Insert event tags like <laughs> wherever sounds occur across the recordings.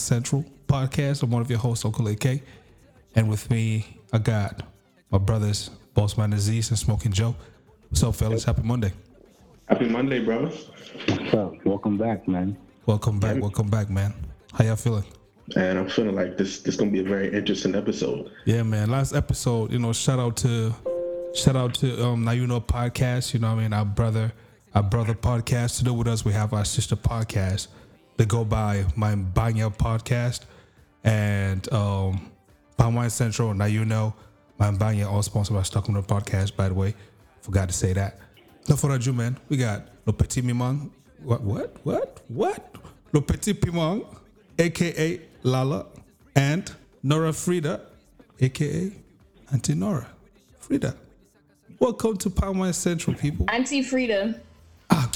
Central podcast. I'm one of your hosts, Uncle AK. And with me, I got my brothers, Bossman Aziz and Smoking Joe. What's up, fellas? Happy Monday. Happy Monday, bro. What's up? Welcome back, man. Welcome back. Welcome back, man. How y'all feeling? And I'm feeling like this this gonna be a very interesting episode. Yeah, man. Last episode, you know, shout out to shout out to um now you know podcast, you know what I mean, our brother our brother podcast. To do with us, we have our sister podcast. They go by my Banya podcast and um Palm Wine Central. Now you know my Banya all sponsored by Stockholm podcast, by the way. Forgot to say that. No for ado, man. We got Le Petit Mimang. What what? What? What? Le Petit Pimang, aka Lala, and Nora Frida, aka Auntie Nora. Frida. Welcome to Palm Wine Central, people. Auntie Frida. Ah,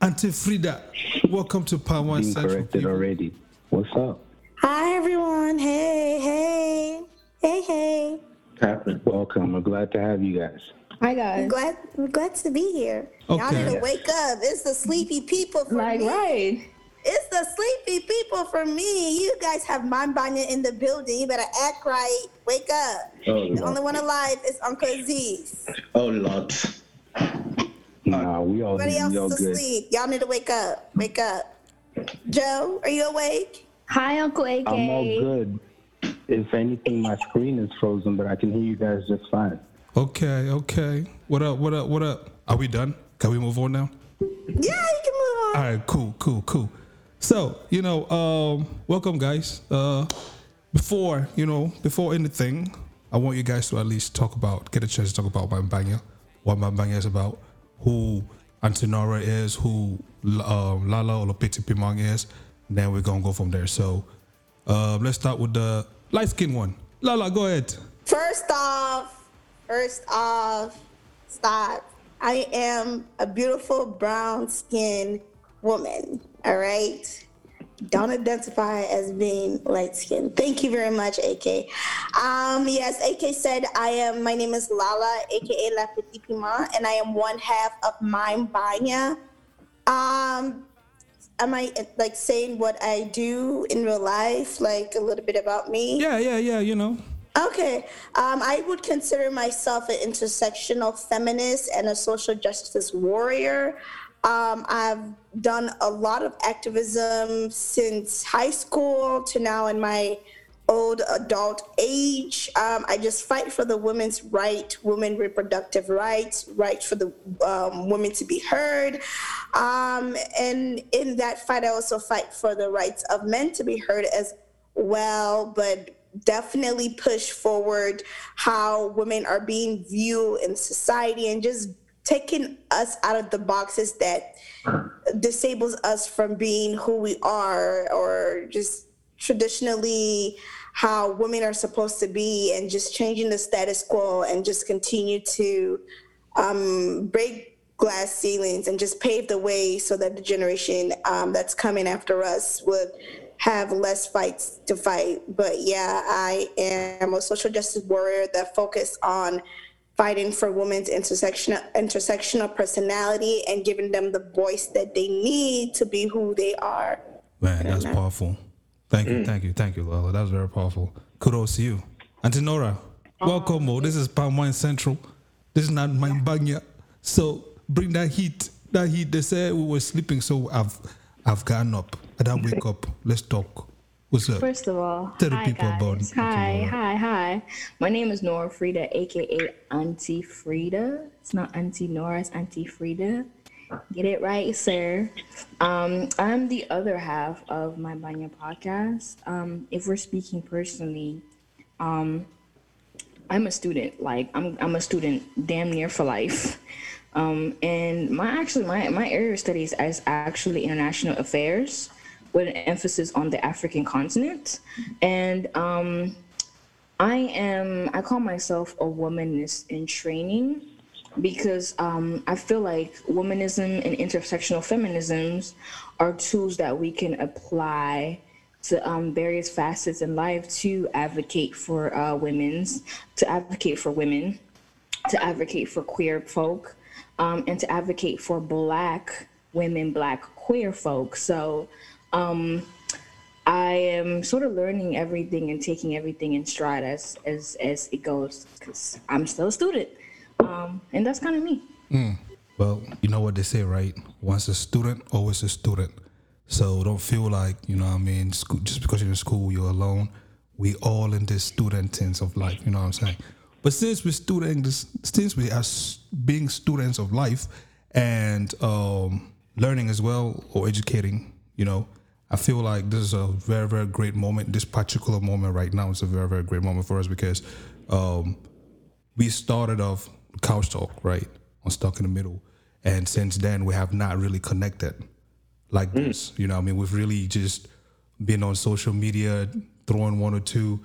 Auntie Frida. Welcome to Palm Wine Being Central. corrected people. already. What's up? Hi everyone. Hey, hey. Hey, hey. Happening. Welcome. We're glad to have you guys. Hi I'm guys. glad I'm glad to be here. Okay. Y'all Okay. need to wake up. It's the sleepy people for Like me. right. It's the sleepy people for me. You guys have Mambanya in the building. You better act right. Wake up. Oh The only one alive is Uncle Aziz. Oh Lord. Nah, we all, Everybody else we all is good. asleep. Y'all need to wake up. Wake up. Joe, are you awake? Hi, Uncle AK. I'm all good. If anything, my screen is frozen, but I can hear you guys just fine. Okay, okay. What up? What up? What up? Are we done? Can we move on now? Yeah, you can move on. All right, cool, cool, cool. So, you know, um, welcome, guys. Uh, before you know, before anything, I want you guys to at least talk about, get a chance to talk about Mambanya, what Mambanya is about, who Auntie Nora is, who um, Lala Petit Pimang is. Then we're gonna go from there. So, um, let's start with the light skin one. Lala, go ahead. First off, first off, stop. I am a beautiful brown skinned woman. All right. Don't identify as being light skinned. Thank you very much, AK. Um, yes, AK said I am my name is Lala, aka La Petite Piment, and I am one half of Mime Banya. Um am I like saying what I do in real life, like a little bit about me? Yeah, yeah, yeah. You know. Okay. Um, I would consider myself an intersectional feminist and a social justice warrior. Um, I've done a lot of activism since high school to now in my old adult age. Um, I just fight for the women's right, women reproductive rights, right for the um, women to be heard. Um, and in that fight, I also fight for the rights of men to be heard as well, but definitely push forward how women are being viewed in society and just taking us out of the boxes that disables us from being who we are or just traditionally how women are supposed to be and just changing the status quo and just continue to um, break glass ceilings and just pave the way so that the generation um, that's coming after us would have less fights to fight. But yeah, I am a social justice warrior that focus on fighting for women's intersectional intersectional personality and giving them the voice that they need to be who they are. Man, that's powerful. Mm. Thank you, thank you, thank you, Lola. That was very powerful. Kudos to you. Auntie Nora, ah. welcome. Oh, this is Palm Wine Central. This is not my banya. So bring that heat. That heat. They said we were sleeping, so I've I've gotten up. I don't wake up. Let's talk. What's up? First of all, the hi people guys. it, Hi, hi, hi. My name is Nora Frida, aka Auntie Frida. It's not Auntie Nora, it's Auntie Frida. Get it right, sir. Um, I'm the other half of my Banya podcast. Um, if we're speaking personally, um, I'm a student. Like I'm, I'm a student, damn near for life. Um, and my actually my my area of studies is actually international affairs, with an emphasis on the African continent. And um, I am I call myself a womanist in training because um, I feel like womanism and intersectional feminisms are tools that we can apply to um, various facets in life to advocate for uh, women's, to advocate for women, to advocate for queer folk, um, and to advocate for Black women, Black queer folk. So um, I am sort of learning everything and taking everything in stride as as as it goes because I'm still a student, um, and that's kind of me. Well, you know what they say, right? Once a student, always a student. So don't feel like, you know what I mean, school, just because you're in school, you're alone. We all in this student sense of life, you know what I'm saying? But since we're students, since we are being students of life and um, learning as well or educating, you know, I feel like this is a very, very great moment. This particular moment right now is a very, very great moment for us because um, we started off couch talk right? On stuck in the middle. And since then we have not really connected like this. You know what i mean? We've really just been on social media throwing one or two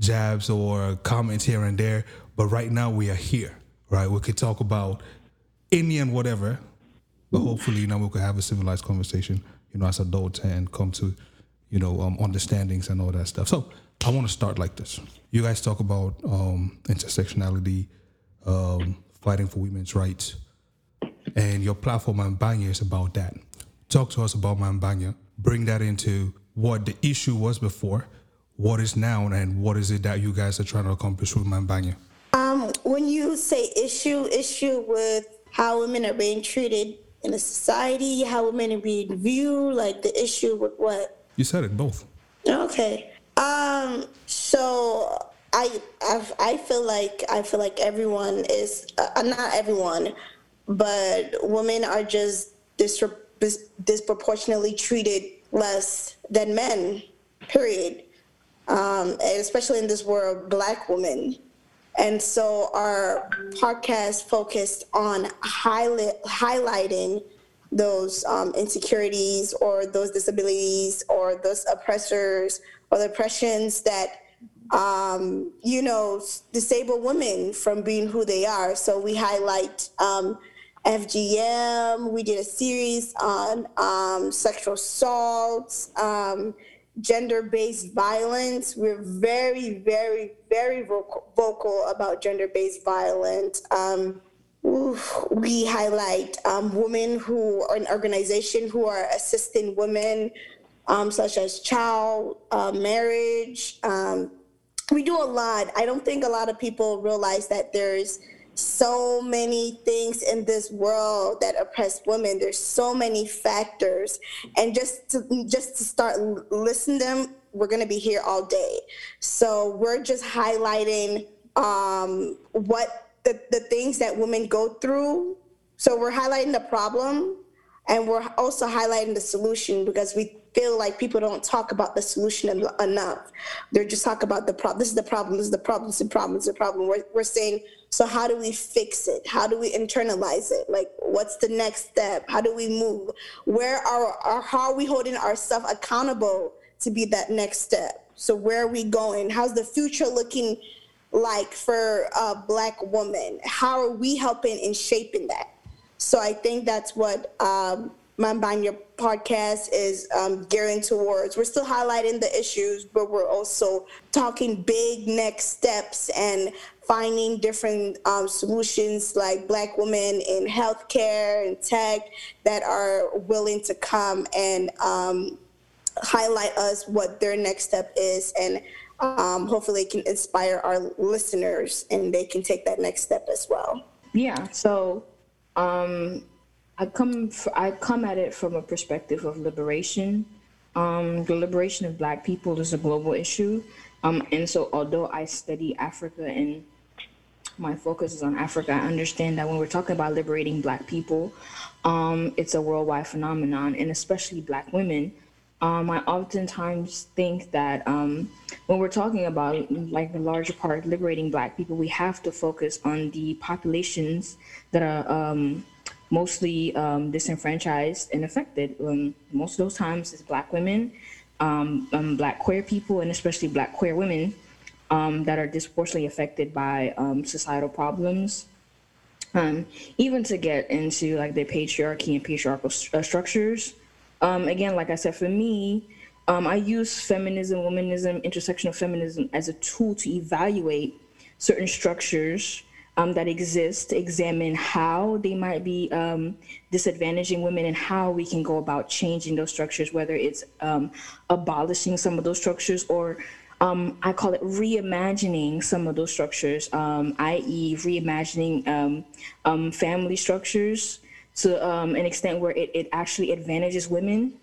jabs or comments here and there. But right now we are here right? We could talk about any and whatever but hopefully you know we could have a civilized conversation you know as adults and come to you know um, understandings and all that stuff. So i want to start like this. You guys talk about um, intersectionality um, fighting for women's rights and your platform Mambanya is about that. Talk to us about Mambanya bring that into what the issue was before what is now and what is it that you guys are trying to accomplish with Mambanya Um, when you say issue, issue with how women are being treated in a society, how women are being viewed, like the issue with what? you said it both Okay. Um. So I I, I feel like I feel like everyone is uh, not everyone, but women are just disre- dis- disproportionately treated less than men. Period. Um, and especially in this world, black women. And so our podcast focused on highlight, highlighting those um, insecurities or those disabilities or those oppressors or the oppressions that um, you know disable women from being who they are. So we highlight um, FGM. We did a series on um, sexual assaults, um, gender-based violence. We're very, very, very vocal, about gender-based violence. Um, we highlight um, women who are an organization who are assisting women, um, such as child uh, marriage. Um, we do a lot. I don't think a lot of people realize that there's so many things in this world that oppress women. There's so many factors, and just to just to start listening them, we're gonna be here all day. So we're just highlighting um, what the, the things that women go through. So we're highlighting the problem and we're also highlighting the solution because we feel like people don't talk about the solution en- enough. They're just talk about the problem. This is the problem. This is the problem. This is the problem. This is the problem. We're, we're saying, so how do we fix it? How do we internalize it? Like, what's the next step? How do we move? Where are, are how are we holding ourselves accountable to be that next step? So where are we going? How's the future looking like for a black woman? How are we helping in shaping that? So I think that's what um, Mambanya podcast is um, gearing towards. We're still highlighting the issues, but we're also talking big next steps and finding different um, solutions like black women in healthcare and tech that are willing to come and um, highlight us what their next step is and um, hopefully it can inspire our listeners and they can take that next step as well. Yeah. So, um, I come f- I come at it from a perspective of liberation. Um, the liberation of Black people is a global issue, um, and so although I study Africa and my focus is on Africa, I understand that when we're talking about liberating Black people, um, it's a worldwide phenomenon, and especially Black women. Um, I oftentimes think that um, when we're talking about, like the larger part, liberating Black people, we have to focus on the populations that are um, mostly um, disenfranchised and affected. Um, most of those times, it's Black women, um, Black queer people, and especially Black queer women that are disproportionately affected by societal problems even to get into like the patriarchy and patriarchal st- uh, structures. Um, again, like I said, for me, um, I use feminism, womanism, intersectional feminism as a tool to evaluate certain structures um, that exist examine how they might be um, disadvantaging women and how we can go about changing those structures, whether it's um, abolishing some of those structures or um, I call it reimagining some of those structures, um, i.e., reimagining um, family structures to um, an extent where it, it actually advantages women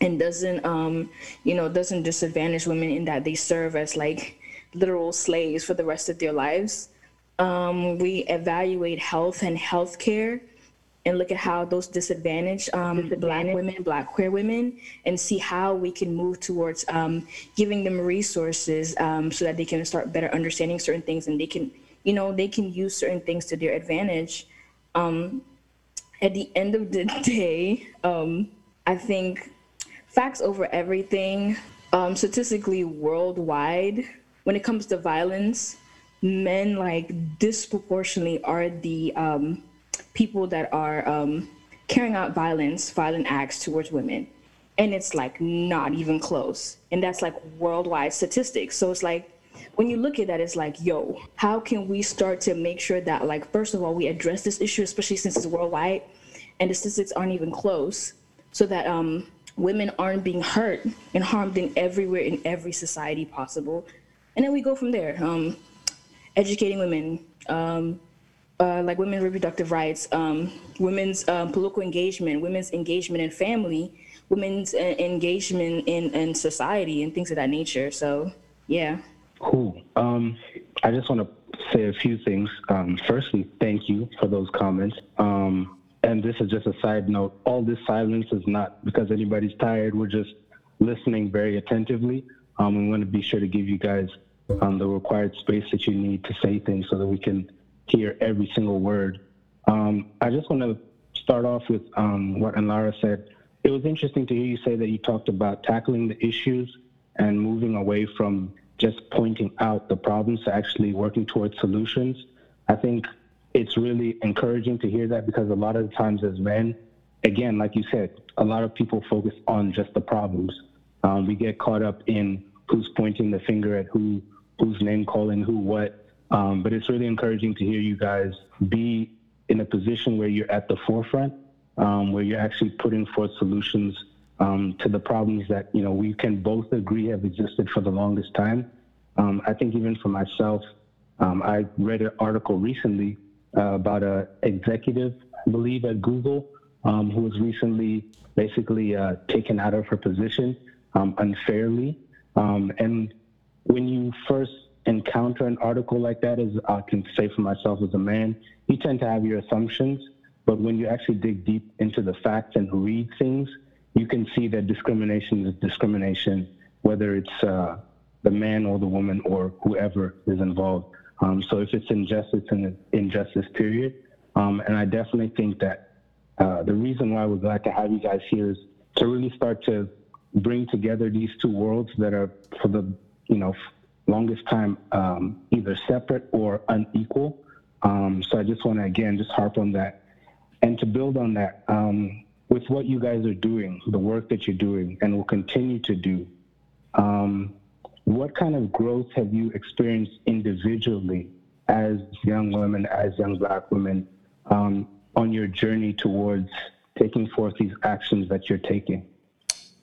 and doesn't, um, you know, doesn't disadvantage women in that they serve as like literal slaves for the rest of their lives. Um, we evaluate health and healthcare and look at how those disadvantage um, black women, black queer women, and see how we can move towards um, giving them resources um, so that they can start better understanding certain things and they can, you know, they can use certain things to their advantage. Um, at the end of the <laughs> day, um, I think facts over everything. Um, statistically, worldwide, when it comes to violence, men like disproportionately are the um, people that are um, carrying out violence, violent acts towards women. And it's like not even close. And that's like worldwide statistics. So it's like, when you look at that, it's like, yo, how can we start to make sure that, like, first of all, we address this issue, especially since it's worldwide and the statistics aren't even close, so that um, women aren't being hurt and harmed in everywhere in every society possible. And then we go from there. Um, educating women, um, uh, like women's reproductive rights, um, women's um, political engagement, women's engagement in family, women's uh, engagement in, in society, and things of that nature. So, yeah. Cool. Um, I just want to say a few things. Um, firstly, thank you for those comments. Um, and this is just a side note. All this silence is not because anybody's tired. We're just listening very attentively. Um, we want to be sure to give you guys um, the required space that you need to say things so that we can hear every single word. Um, I just want to start off with what Anlara said. It was interesting to hear you say that you talked about tackling the issues and moving away from just pointing out the problems to actually working towards solutions. I think it's really encouraging to hear that because a lot of times as men, again, like you said, a lot of people focus on just the problems. Um, we get caught up in who's pointing the finger at who, who's name calling who what. Um, but it's really encouraging to hear you guys be in a position where you're at the forefront, um, where you're actually putting forth solutions um, to the problems that you know we can both agree have existed for the longest time. Um, I think even for myself, um, I read an article recently uh, about a executive, I believe, at Google, um, who was recently basically uh, taken out of her position unfairly. and when you first encounter an article like that, as I can say for myself as a man, you tend to have your assumptions. But when you actually dig deep into the facts and read things, you can see that discrimination is discrimination, whether it's uh, the man or the woman or whoever is involved. Um, so if it's injustice, and injustice, period. Um, and I definitely think that uh, the reason why we're glad to have you guys here is to really start to bring together these two worlds that are for the you know longest time um, either separate or unequal. Um, so I just want to again just harp on that, and to build on that um, with what you guys are doing, the work that you're doing, and will continue to do. Um, what kind of growth have you experienced individually as young women, as young Black women, um, on your journey towards taking forth these actions that you're taking?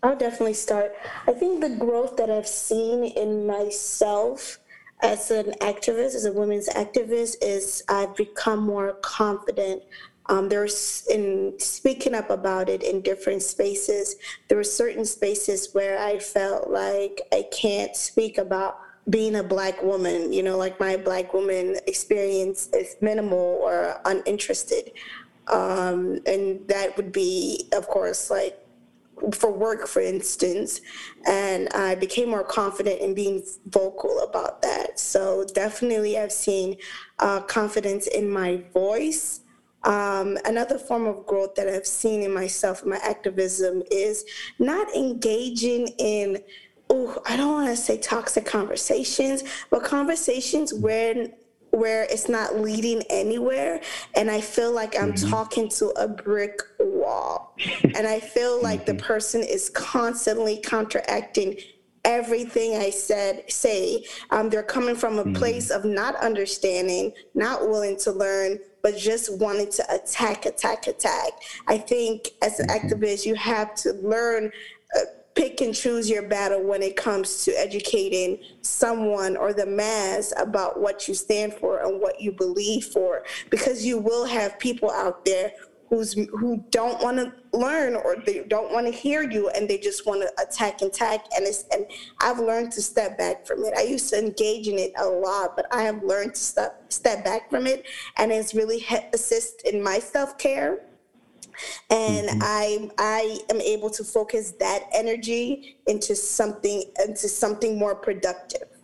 I'll definitely start. I think the growth that I've seen in myself as an activist, as a women's activist, is I've become more confident. Um, there's in speaking up about it in different spaces. There were certain spaces where I felt like I can't speak about being a black woman. You know, like my black woman experience is minimal or uninterested, um, and that would be, of course, like for work, for instance, and I became more confident in being vocal about that. So definitely, I've seen uh, confidence in my voice. Um, another form of growth that I've seen in myself, in my activism, is not engaging in, oh, I don't want to say toxic conversations, but conversations when where it's not leading anywhere and i feel like i'm mm-hmm. talking to a brick wall <laughs> and i feel like the mm-hmm. person is constantly counteracting everything I said say. Um, they're coming from a Mm-hmm. place of not understanding, not willing to learn, but just wanting to attack, attack, attack. I think as an Mm-hmm. activist, you have to learn. Uh, pick and choose your battle when it comes to educating someone or the mass about what you stand for and what you believe for because you will have people out there who's who don't want to learn or they don't want to hear you and they just want to attack and attack and it's and I've learned to step back from it. I used to engage in it a lot, but I have learned to step step back from it and it's really he- assist in my self-care. And mm-hmm. I I am able to focus that energy into something into something more productive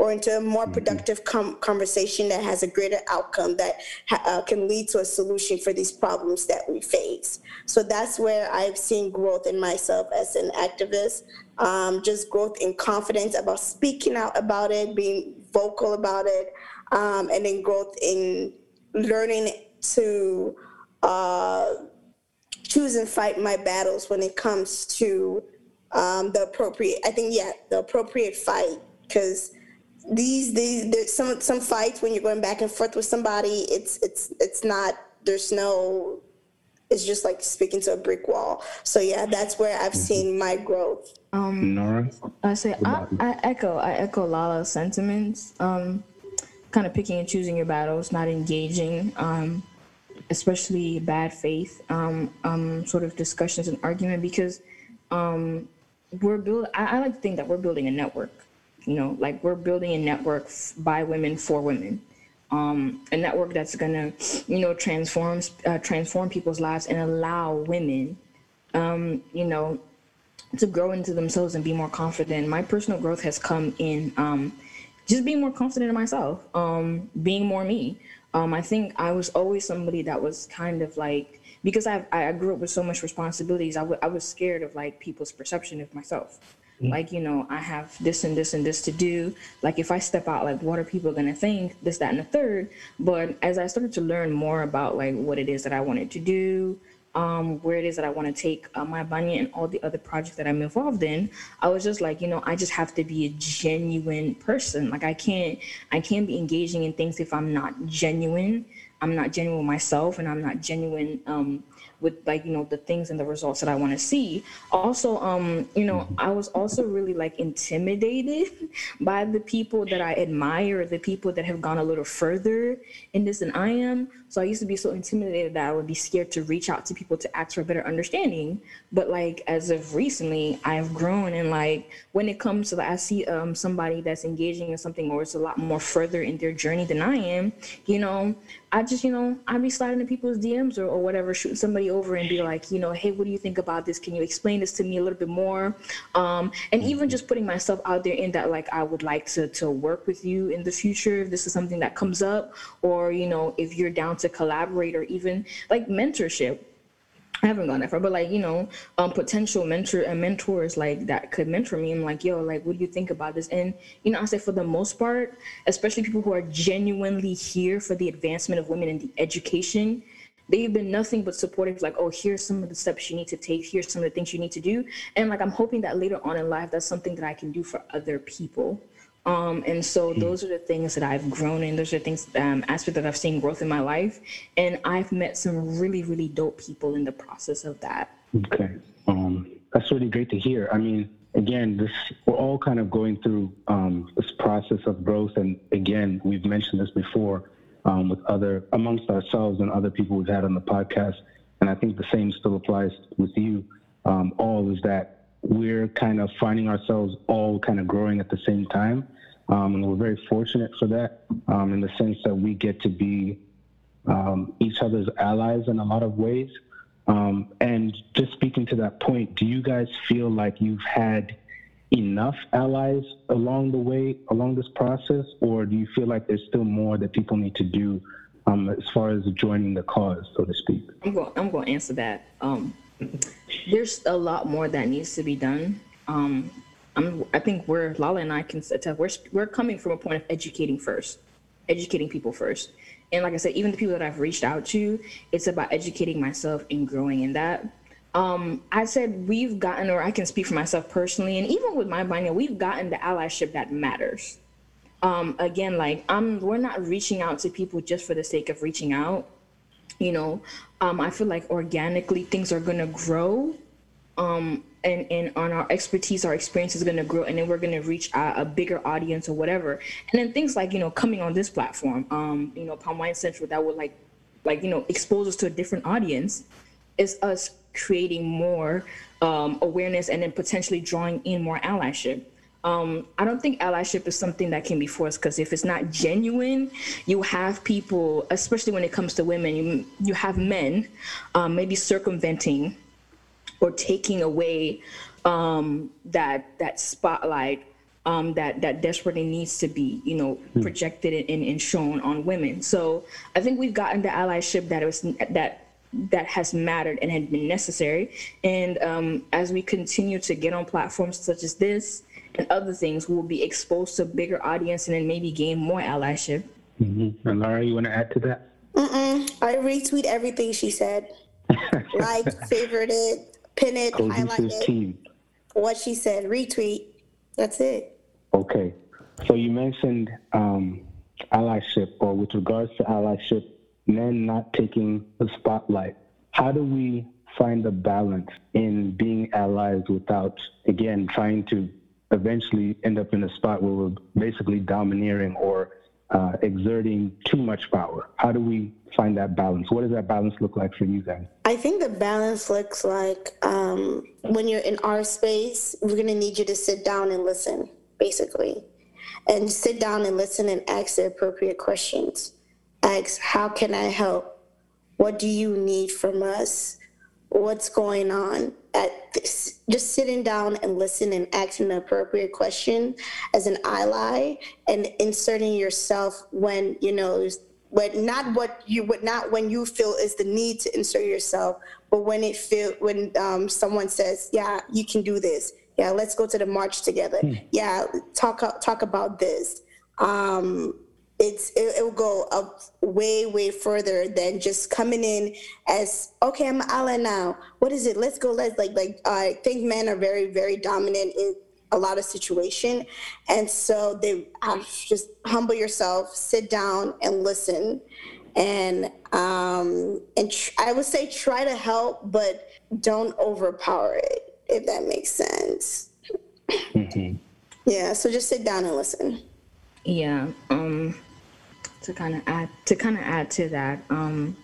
or into a more productive com- conversation that has a greater outcome that ha- uh, can lead to a solution for these problems that we face. So that's where I've seen growth in myself as an activist, um, just growth in confidence about speaking out about it, being vocal about it, um, and then growth in learning to uh, choose and fight my battles when it comes to um, the appropriate. I think yeah, the appropriate fight because these these there's some some fights when you're going back and forth with somebody. It's it's it's not. There's no. It's just like speaking to a brick wall. So yeah, that's where I've seen my growth. Nora? I say I, I echo I echo Lala's sentiments. Um, kind of picking and choosing your battles, not engaging, um, especially bad faith, um, um, sort of discussions and argument because um, we're build. I, I like to think that we're building a network. You know, like we're building a network by women for women. Um, a network that's gonna, you know, transform uh, transform people's lives and allow women, um, you know, to grow into themselves and be more confident. My personal growth has come in um, just being more confident in myself, um, being more me. Um, I think I was always somebody that was kind of like because I I grew up with so much responsibilities. I I was scared of like people's perception of myself. Like you know, I have this and this and this to do. Like if I step out, like what are people gonna think? This, that, and the third. But as I started to learn more about like what it is that I wanted to do, um, where it is that I want to take uh, my bunny and all the other projects that I'm involved in, I was just like, you know, I just have to be a genuine person. Like I can't, I can't be engaging in things if I'm not genuine. I'm not genuine myself, and I'm not genuine um, with like you know the things and the results that I want to see. Also, um, you know, I was also really like intimidated <laughs> by the people that I admire, the people that have gone a little further in this than I am. So I used to be so intimidated that I would be scared to reach out to people to ask for a better understanding. But like as of recently, I've grown and like when it comes to like I see um somebody that's engaging in something or it's a lot more further in their journey than I am, you know, I just, you know, I'd be sliding in people's DMs or, or whatever, shooting somebody over and be like, you know, hey, what do you think about this? Can you explain this to me a little bit more? Um, and even just putting myself out there in that, like, I would like to, to work with you in the future if this is something that comes up, or, you know, if you're down to collaborate or even like mentorship. I haven't gone that far, but like you know, um, potential mentor and mentors like that could mentor me. I'm like, yo, like, what do you think about this? And you know, I say for the most part, especially people who are genuinely here for the advancement of women in the education, they've been nothing but supportive. Like, oh, here's some of the steps you need to take. Here's some of the things you need to do. And like, I'm hoping that later on in life, that's something that I can do for other people. Um, and so those are the things that I've grown in. Those are things, um, aspects that I've seen growth in my life. And I've met some really, really dope people in the process of that. Okay. Um, that's really great to hear. I mean, again, this we're all kind of going through um, this process of growth, and again, we've mentioned this before um, with other amongst ourselves and other people we've had on the podcast, and I think the same still applies with you. Um, all is that we're kind of finding ourselves all kind of growing at the same time, um, and we're very fortunate for that um, in the sense that we get to be um, each other's allies in a lot of ways. Um, and just speaking to that point, do you guys feel like you've had enough allies along the way, along this process, or do you feel like there's still more that people need to do um, as far as joining the cause, so to speak? I'm going. I'm going to answer that. There's a lot more that needs to be done. Um, I'm. I think we're Lala and I can tell we're we're coming from a point of educating first, educating people first. And like I said, even the people that I've reached out to, it's about educating myself and growing in that. um, I said we've gotten, or I can speak for myself personally, and even with my mind, we've gotten the allyship that matters. Um, again, like I'm, we're not reaching out to people just for the sake of reaching out. You know, um, I feel like organically things are gonna grow, um, and and on our expertise, our experience is gonna grow, and then we're gonna reach a, a bigger audience or whatever. And then things like you know coming on this platform, um, you know, Palm Wine Central, that would like, like you know, expose us to a different audience, is us creating more um, awareness and then potentially drawing in more allyship. Um, I don't think allyship is something that can be forced because if it's not genuine, you have people, especially when it comes to women, you, you have men um, maybe circumventing or taking away um, that that spotlight um, that that desperately needs to be, you know, projected and, and shown on women. So I think we've gotten the allyship that was that that has mattered and had been necessary. And um, as we continue to get on platforms such as this and other things, we'll be exposed to a bigger audience and then maybe gain more allyship. Mm-hmm. And Laura, you want to add to that? Mm-mm. I retweet everything she said. <laughs> like, favorite it, pin it, highlight Cohesive it. team. What she said, retweet. That's it. Okay. So you mentioned um, allyship, or with regards to allyship, men not taking the spotlight. How do we find a balance in being allies without, again, trying to eventually end up in a spot where we're basically domineering or uh, exerting too much power? How do we find that balance? What does that balance look like for you guys? I think the balance looks like um, when you're in our space, we're going to need you to sit down and listen, basically. And sit down and listen and ask the appropriate questions. Ask, how can I help? What do you need from us? What's going on? At this, just sitting down and listen and asking the appropriate question as an ally and inserting yourself when you know when not what you would not when you feel is the need to insert yourself, but when it feel when um, someone says, "Yeah, you can do this. Yeah, let's go to the march together. Yeah, talk talk about this." Um, it's it, it will go up way way further than just coming in as okay i'm an ally now. What is it? Let's go let's like like i think men are very very dominant in a lot of situation. And so they have just humble yourself sit down and listen. And um and tr- i would say try to help but don't overpower it if that makes sense. Yeah so just sit down and listen. Yeah. Um, to kind of add to kind of add to that, um,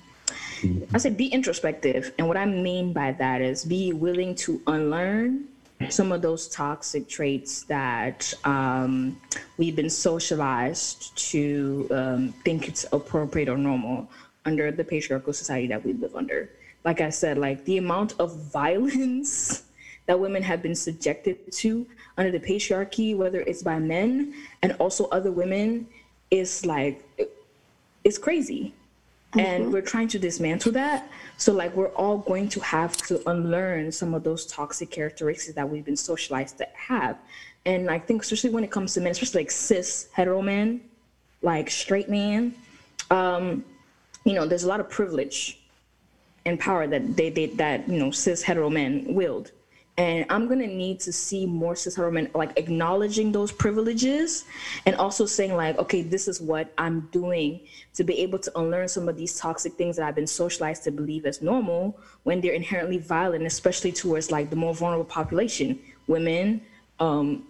I say be introspective, and what I mean by that is be willing to unlearn some of those toxic traits that um, we've been socialized to um, think it's appropriate or normal under the patriarchal society that we live under. Like I said, like the amount of violence <laughs> that women have been subjected to under the patriarchy, whether it's by men and also other women, is like it's crazy. And we're trying to dismantle that. So like we're all going to have to unlearn some of those toxic characteristics that we've been socialized to have. And I think especially when it comes to men, especially like cis hetero men, like straight men, um, you know, there's a lot of privilege and power that they, they that you know cis hetero men wield and i'm going to need to see more men like acknowledging those privileges and also saying like okay this is what i'm doing to be able to unlearn some of these toxic things that i've been socialized to believe as normal when they're inherently violent especially towards like the more vulnerable population women um,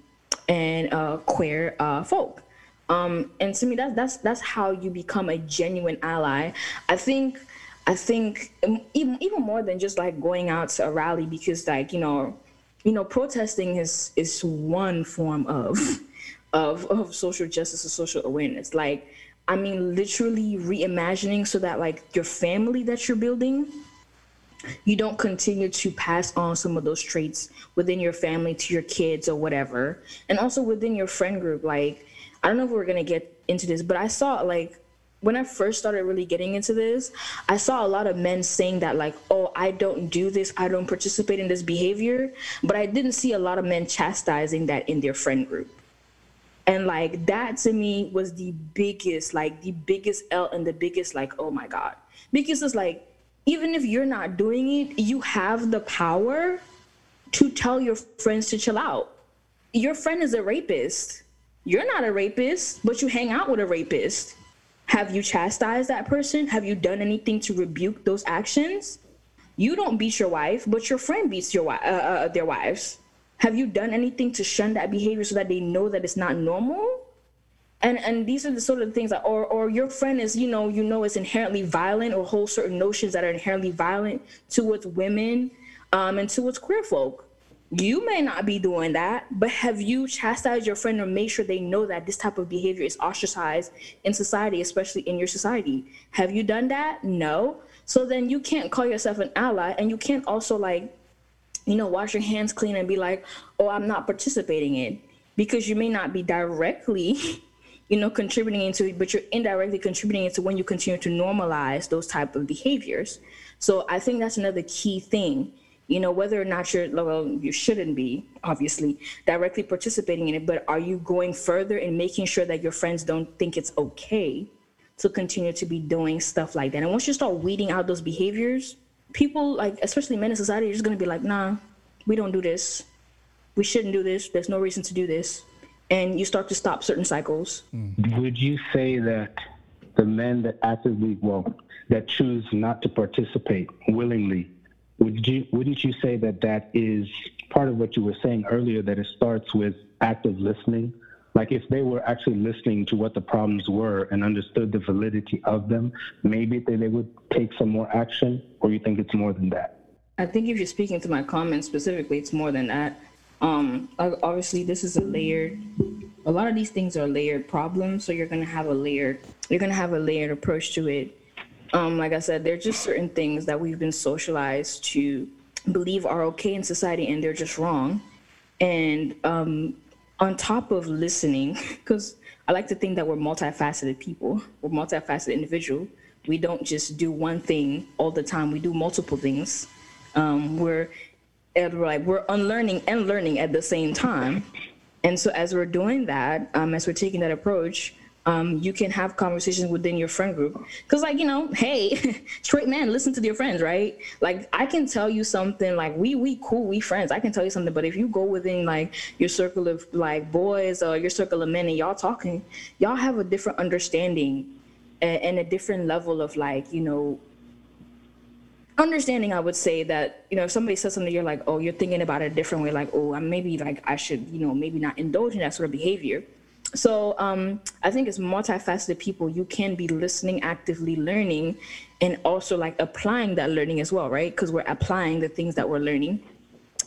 and uh, queer uh, folk. Um, and to me that's that's that's how you become a genuine ally. I think I think um, even even more than just like going out to a rally because like you know, you know, protesting is is one form of <laughs> of of social justice and social awareness. Like, I mean, literally reimagining so that like your family that you're building, you don't continue to pass on some of those traits within your family to your kids or whatever, and also within your friend group. Like, I don't know if we're gonna get into this, but I saw like when I first started really getting into this, I saw a lot of men saying that, like, oh, I don't do this, I don't participate in this behavior. But I didn't see a lot of men chastising that in their friend group. And like that to me was the biggest, like the biggest L and the biggest, like, oh my God. Because it's like even if you're not doing it, you have the power to tell your friends to chill out. Your friend is a rapist. You're not a rapist, but you hang out with a rapist. Have you chastised that person? Have you done anything to rebuke those actions? You don't beat your wife, but your friend beats your uh, uh, their wives. Have you done anything to shun that behavior so that they know that it's not normal? And and these are the sort of things that, or or your friend is, you know, you know, is inherently violent or holds certain notions that are inherently violent towards women, um, and towards queer folk. You may not be doing that, but have you chastised your friend or made sure they know that this type of behavior is ostracized in society, especially in your society? Have you done that? No. So then you can't call yourself an ally, and you can't also like, you know, wash your hands clean and be like, oh, I'm not participating in, because you may not be directly, <laughs> you know, contributing into it, but you're indirectly contributing into when you continue to normalize those type of behaviors. So I think that's another key thing you know whether or not you're well you shouldn't be obviously directly participating in it but are you going further and making sure that your friends don't think it's okay to continue to be doing stuff like that? And once you start weeding out those behaviors people like especially men in society are just going to be like nah we don't do this. We shouldn't do this. There's no reason to do this. And you start to stop certain cycles. Mm-hmm. Would you say that the men that actively well that choose not to participate willingly would you wouldn't you say that that is part of what you were saying earlier that it starts with active listening? Like if they were actually listening to what the problems were and understood the validity of them, maybe they, they would take some more action, or you think it's more than that? I think if you're speaking to my comments specifically, it's more than that. Um, obviously, this is a layered. A lot of these things are layered problems, so you're gonna have a layered. You're gonna have a layered approach to it um, like I said, there are just certain things that we've been socialized to believe are okay in society and they're just wrong. And um, on top of listening, <laughs> because I like to think that we're multifaceted people, we're multifaceted individual. We don't just do one thing all the time. We do multiple things. Um, we're like we're unlearning and learning at the same time. And so as we're doing that, um, as we're taking that approach, um, you can have conversations within your friend group. Cause like, you know, hey, <laughs> straight man, listen to your friends, right? Like I can tell you something like we we cool, we friends. I can tell you something, but if you go within like your circle of like boys or your circle of men and y'all talking, y'all have a different understanding and, and a different level of like, you know, understanding i would say that you know if somebody says something you're like oh you're thinking about it a different way like oh i'm maybe like i should you know maybe not indulge in that sort of behavior so um, I think it's multifaceted people. You can be listening, actively learning, and also like applying that learning as well, right? Because we're applying the things that we're learning,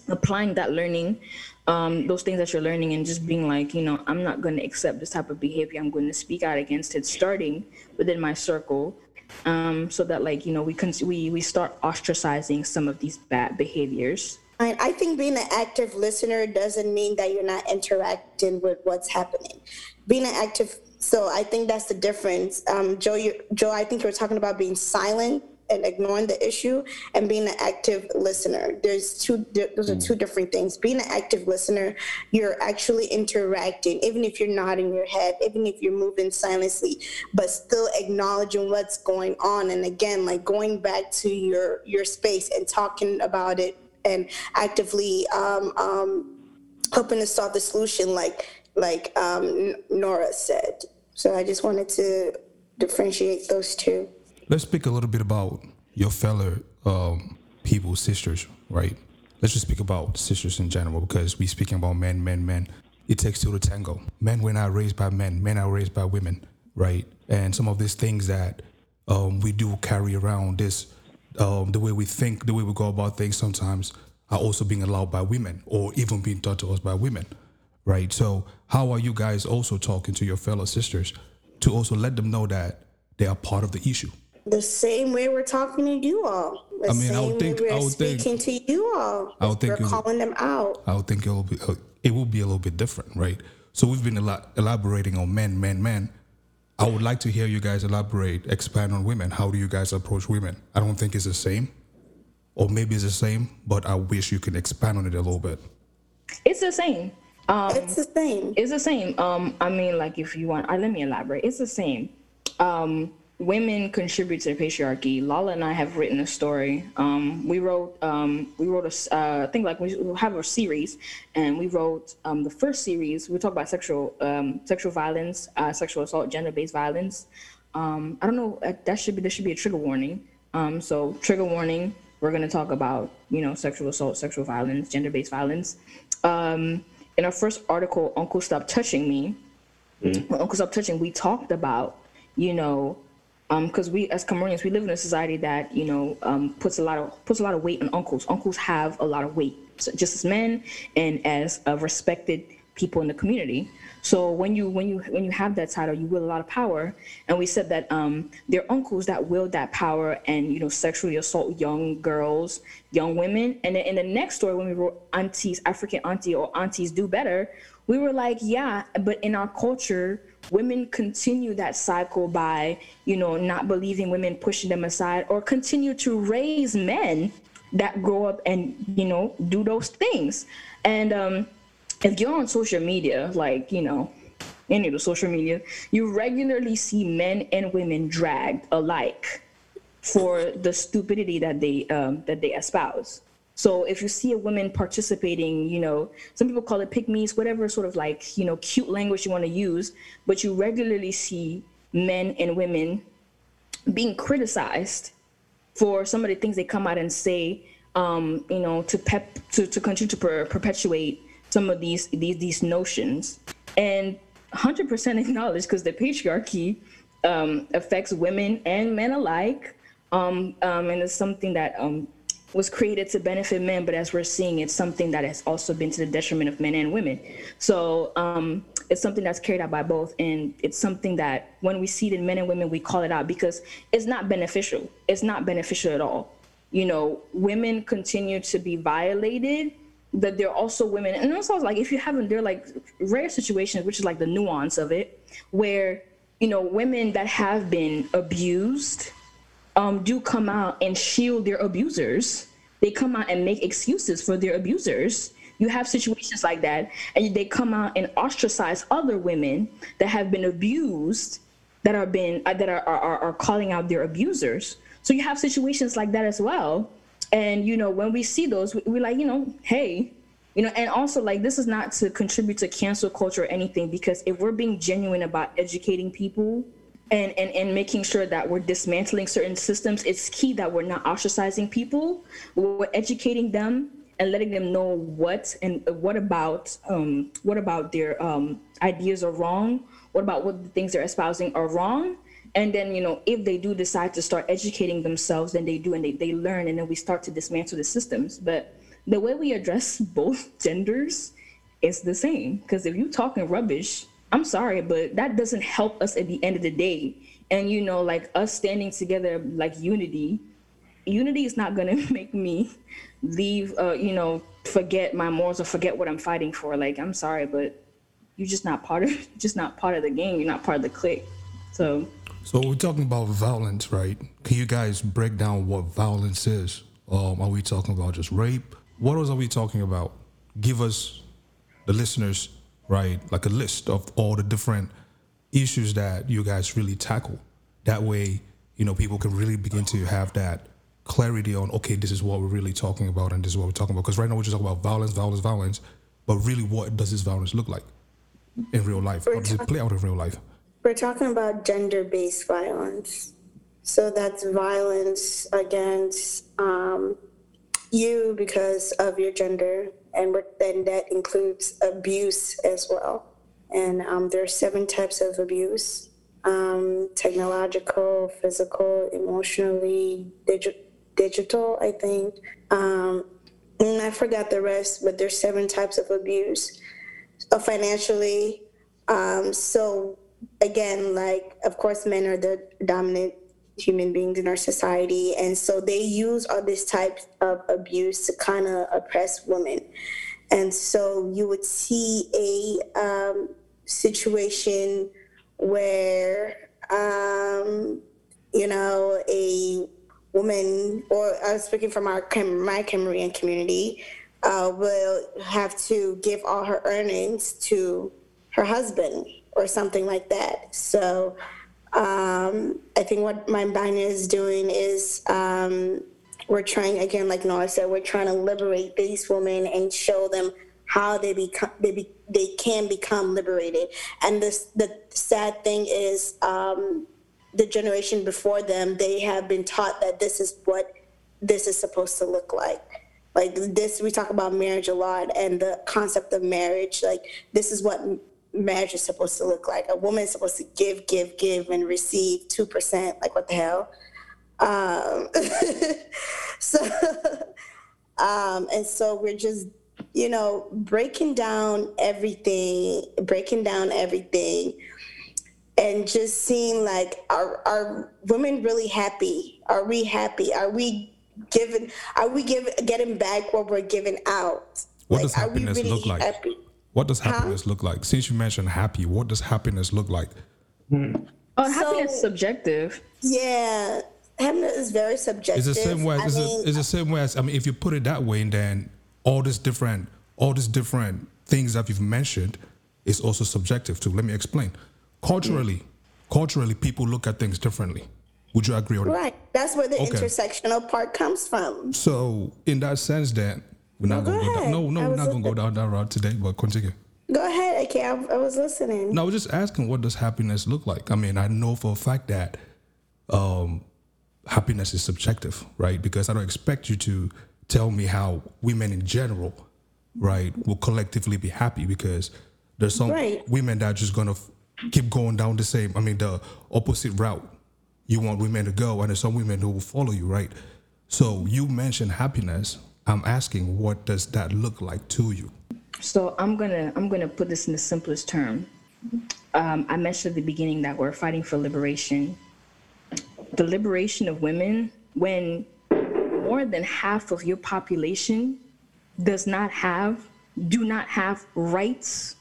applying that learning, um, those things that you're learning, and just being like, you know, I'm not going to accept this type of behavior. I'm going to speak out against it, starting within my circle, um, so that like you know we can we we start ostracizing some of these bad behaviors. I think being an active listener doesn't mean that you're not interacting with what's happening. Being an active, so I think that's the difference. Um, Joe, you, Joe, I think you were talking about being silent and ignoring the issue, and being an active listener. There's two; those are two different things. Being an active listener, you're actually interacting, even if you're nodding your head, even if you're moving silently, but still acknowledging what's going on. And again, like going back to your your space and talking about it and actively um, um, to solve the solution, like like um, Nora said. So I just wanted to differentiate those two. Let's speak a little bit about your fellow um, people, sisters, right? Let's just speak about sisters in general because we're speaking about men, men, men. It takes two to tango. Men were not raised by men. Men are raised by women, right? And some of these things that um, we do carry around this um, the way we think, the way we go about things sometimes are also being allowed by women or even being taught to us by women, right? So, how are you guys also talking to your fellow sisters to also let them know that they are part of the issue? The same way we're talking to you all. The I mean, I would think, we're I would speaking think, to you all. I would think we're calling them out. I would think it will be uh, it will be a little bit different, right? So we've been ela- elaborating on men, men, men. I would like to hear you guys elaborate, expand on women. How do you guys approach women? I don't think it's the same, or maybe it's the same, but I wish you could expand on it a little bit. It's the same. Um, It's the same. It's the same. Um, I mean, like if you want, uh, let me elaborate. It's the same. Um, women contribute to the patriarchy. Lala and I have written a story. Um, we wrote um, we wrote a uh, I think like we have a series, and we wrote um, the first series. We talk about sexual um, sexual violence, uh, sexual assault, gender based violence. Um, I don't know. Uh, that should be there should be a trigger warning. Um, so trigger warning. We're going to talk about you know sexual assault, sexual violence, gender based violence. in our first article, Uncle Stop Touching Me. Mm-hmm. Uncle Stop Touching, we talked about you know because um, we as Cameroonians we live in a society that you know um, puts a lot of puts a lot of weight on uncles. Uncles have a lot of weight, so just as men and as uh, respected people in the community. So when you when you when you have that title, you wield a lot of power. And we said that um, there are uncles that wield that power and you know sexually assault young girls, young women. And then in the next story, when we wrote aunties, African auntie or aunties do better, we were like, yeah, but in our culture women continue that cycle by you know not believing women pushing them aside or continue to raise men that grow up and you know do those things. And um if you're on social media like you know any of the social media you regularly see men and women dragged alike for the stupidity that they um, that they espouse so if you see a woman participating, you know, some people call it me's, whatever sort of like, you know, cute language you want to use, but you regularly see men and women being criticized for some of the things they come out and say, um, you know, to pep to, to continue to per- perpetuate some of these these these notions. And 100% acknowledge because the patriarchy um, affects women and men alike. Um, um, and it's something that um, was created to benefit men, but as we're seeing, it's something that has also been to the detriment of men and women. So um, it's something that's carried out by both, and it's something that when we see it in men and women, we call it out because it's not beneficial. It's not beneficial at all. You know, women continue to be violated. but they're also women, and also like if you haven't, there are like rare situations, which is like the nuance of it, where you know women that have been abused um, do come out and shield their abusers. They come out and make excuses for their abusers. You have situations like that, and they come out and ostracize other women that have been abused, that are been uh, that are, are are calling out their abusers. So you have situations like that as well. And you know, when we see those, we're like, you know, hey, you know, and also like this is not to contribute to cancel culture or anything, because if we're being genuine about educating people and, and, and making sure that we're dismantling certain systems, it's key that we're not ostracizing people. We're educating them and letting them know what and what about um, what about their um, ideas are wrong. What about what the things they're espousing are wrong. And then, you know, if they do decide to start educating themselves, then they do and they, they learn and then we start to dismantle the systems. But the way we address both <laughs> genders is the same. Because if you're talking rubbish, I'm sorry, but that doesn't help us at the end of the day. And you know, like us standing together, like unity, unity is not gonna <laughs> make me leave. Uh, you know, forget my morals or forget what I'm fighting for. Like, I'm sorry, but you're just not part of <laughs> just not part of the game. You're not part of the clique. So. So we're talking about violence, right? Can you guys break down what violence is? Um, are we talking about just rape? What else are we talking about? Give us, the listeners, right? Like a list of all the different issues that you guys really tackle. That way, you know, people can really begin to have that clarity on, okay, this is what we're really talking about and this is what we're talking about. Because right now we're just talking about violence, violence, violence. But really, what does this violence look like in real life? How does it play out in real life? We're talking about gender based violence. So that's violence against um, you because of your gender, and then that includes abuse as well. And um, there are seven types of abuse um, technological, physical, emotionally, digi- digital, I think. Um, and I forgot the rest, but there's seven types of abuse uh, financially. Um, so, again, like, of course, men are the dominant human beings in our society. And so they use all this type of abuse to kind of oppress women. And so you would see a um, situation where, um, you know, a woman, or I was speaking from our my Cameroonian community, uh, will have to give all her earnings to her husband or something like that. So Um, I think what Mind Biner is doing is um, we're trying again, like Nora said, we're trying to liberate these women and show them how they become they be, they can become liberated. And the sad thing is um, the generation before them they have been taught that this is what this is supposed to look like. Like this, we talk about marriage a lot and the concept of marriage. Like this is what marriage is supposed to look like. A woman is supposed to give, give, give, and receive two percent. Like what the hell? Um, <laughs> so, <laughs> um, and so we're just, you know, breaking down everything, breaking down everything, and just seeing like, are are women really happy? Are we happy? Are we giving? Are we giving getting back what we're giving out? What Like, does happiness really look like? happy? What does happiness look like? Since you mentioned happy, what does happiness look like? Oh, happiness is subjective. Yeah, happiness is very subjective. It's the same way. It's, mean, the, it's the same way as I mean, if you put it that way, then all these different, all these different things that you've mentioned is also subjective too. Let me explain. Culturally, culturally, people look at things differently. Would you agree on that? right. That's where the Okay. intersectional part comes from. So, in that sense, then we're not No, gonna go go down. ahead. No, no, we're not gonna go down that route today. But continue. Go ahead, okay. I, I was listening. No, I was just asking, what does happiness look like? I mean, I know for a fact that um, happiness is subjective, right? Because I don't expect you to tell me how women in general, right, will collectively be happy because there's some Right. women that are just gonna f- keep going down the same, I mean, the opposite route you want women to go, and there's some women who will follow you, right? So you mentioned happiness. I'm asking, what does that look like to you? So I'm gonna I'm gonna put this in the simplest term. Um, I mentioned at the beginning that we're fighting for liberation. The liberation of women when more than half of your population does not have do not have rights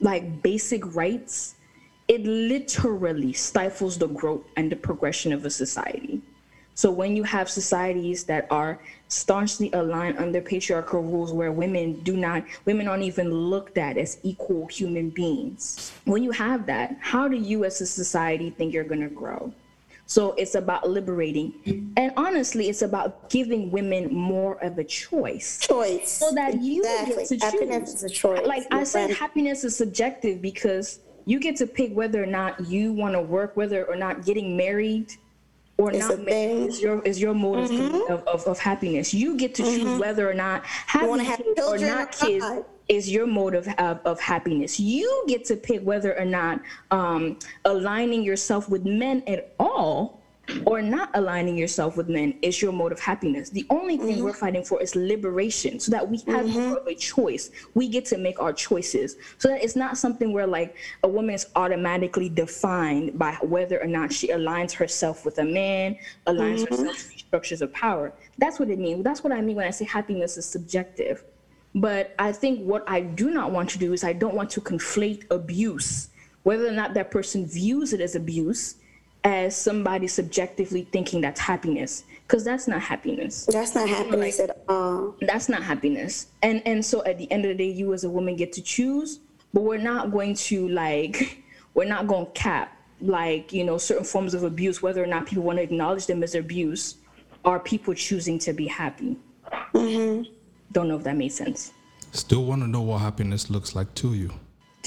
like basic rights it literally stifles the growth and the progression of a society so when you have societies that are staunchly aligned under patriarchal rules where women do not women aren't even looked at as equal human beings when you have that how do you as a society think you're going to grow so it's about liberating and honestly it's about giving women more of a choice Choice. so that you exactly. get to choose. Happiness is a choice. Like I said, friend. happiness is subjective because you get to pick whether or not you want to work, whether or not getting married or It's not married. Mm-hmm. is your is your mode of, of, of, of happiness. You get to choose whether or not having kids or not kids is your mode of, of, of happiness. You get to pick whether or not um, aligning yourself with men at all or not aligning yourself with men is your mode of happiness. The only thing Mm-hmm. we're fighting for is liberation so that we have more of a choice. We get to make our choices. So that it's not something where like a woman is automatically defined by whether or not she aligns herself with a man, aligns Mm-hmm. herself to structures of power. That's what it means. That's what I mean when I say happiness is subjective. But I think what I do not want to do is I don't want to conflate abuse, whether or not that person views it as abuse, as somebody subjectively thinking that's happiness, because that's not happiness. That's not happiness at all. That's not happiness. And and so at the end of the day, you as a woman get to choose, but we're not going to like, <laughs> we're not going to cap like you know certain forms of abuse, whether or not people want to acknowledge them as abuse, are people choosing to be happy. Mm-hmm. Don't know if that made sense. Still want to know what happiness looks like to you.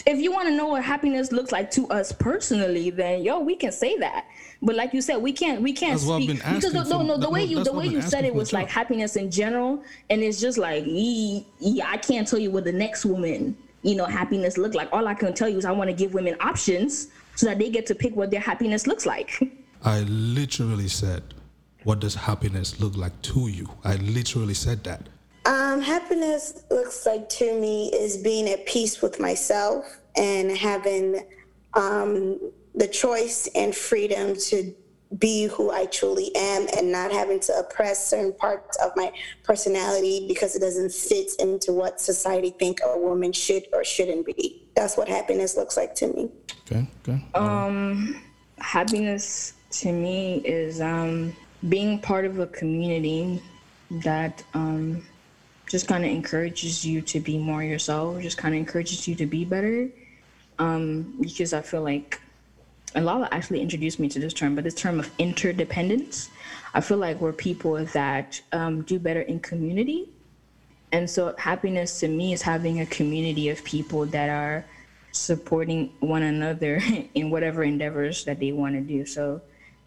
If you want to know what happiness looks like to us personally, then yo, we can say that. But like you said, we can't we can't That's what I've speak because asking no, no, the way you the way you said it was like happiness in general, and it's just like ee, I can't tell you what the next woman you know happiness look like. All I can tell you is I want to give women options so that they get to pick what their happiness looks like. <laughs> I literally said, What does happiness look like to you? I literally said that. Um, happiness looks like to me is being at peace with myself and having um, the choice and freedom to be who I truly am and not having to oppress certain parts of my personality because it doesn't fit into what society think a woman should or shouldn't be. That's what happiness looks like to me. Okay, okay. happiness to me is um, being part of a community that um, just kind of encourages you to be more yourself, just kind of encourages you to be better. Um, because I feel like and Lala actually introduced me to this term, but this term of interdependence. I feel like we're people that um, do better in community. And so happiness to me is having a community of people that are supporting one another <laughs> in whatever endeavors that they want to do. So,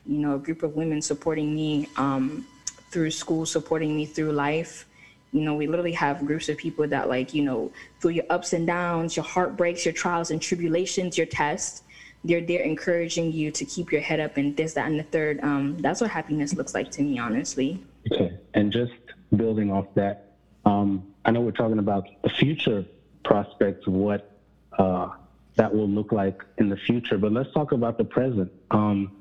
you know, a group of women supporting me um, through school, supporting me through life. You know, we literally have groups of people that, like, you know, through your ups and downs, your heartbreaks, your trials and tribulations, your tests, they're there encouraging you to keep your head up and this, that, and the third. Um, that's what happiness looks like to me, honestly. Okay. And just building off that, um, I know we're talking about the future prospects what uh, that will look like in the future, but let's talk about the present. Um,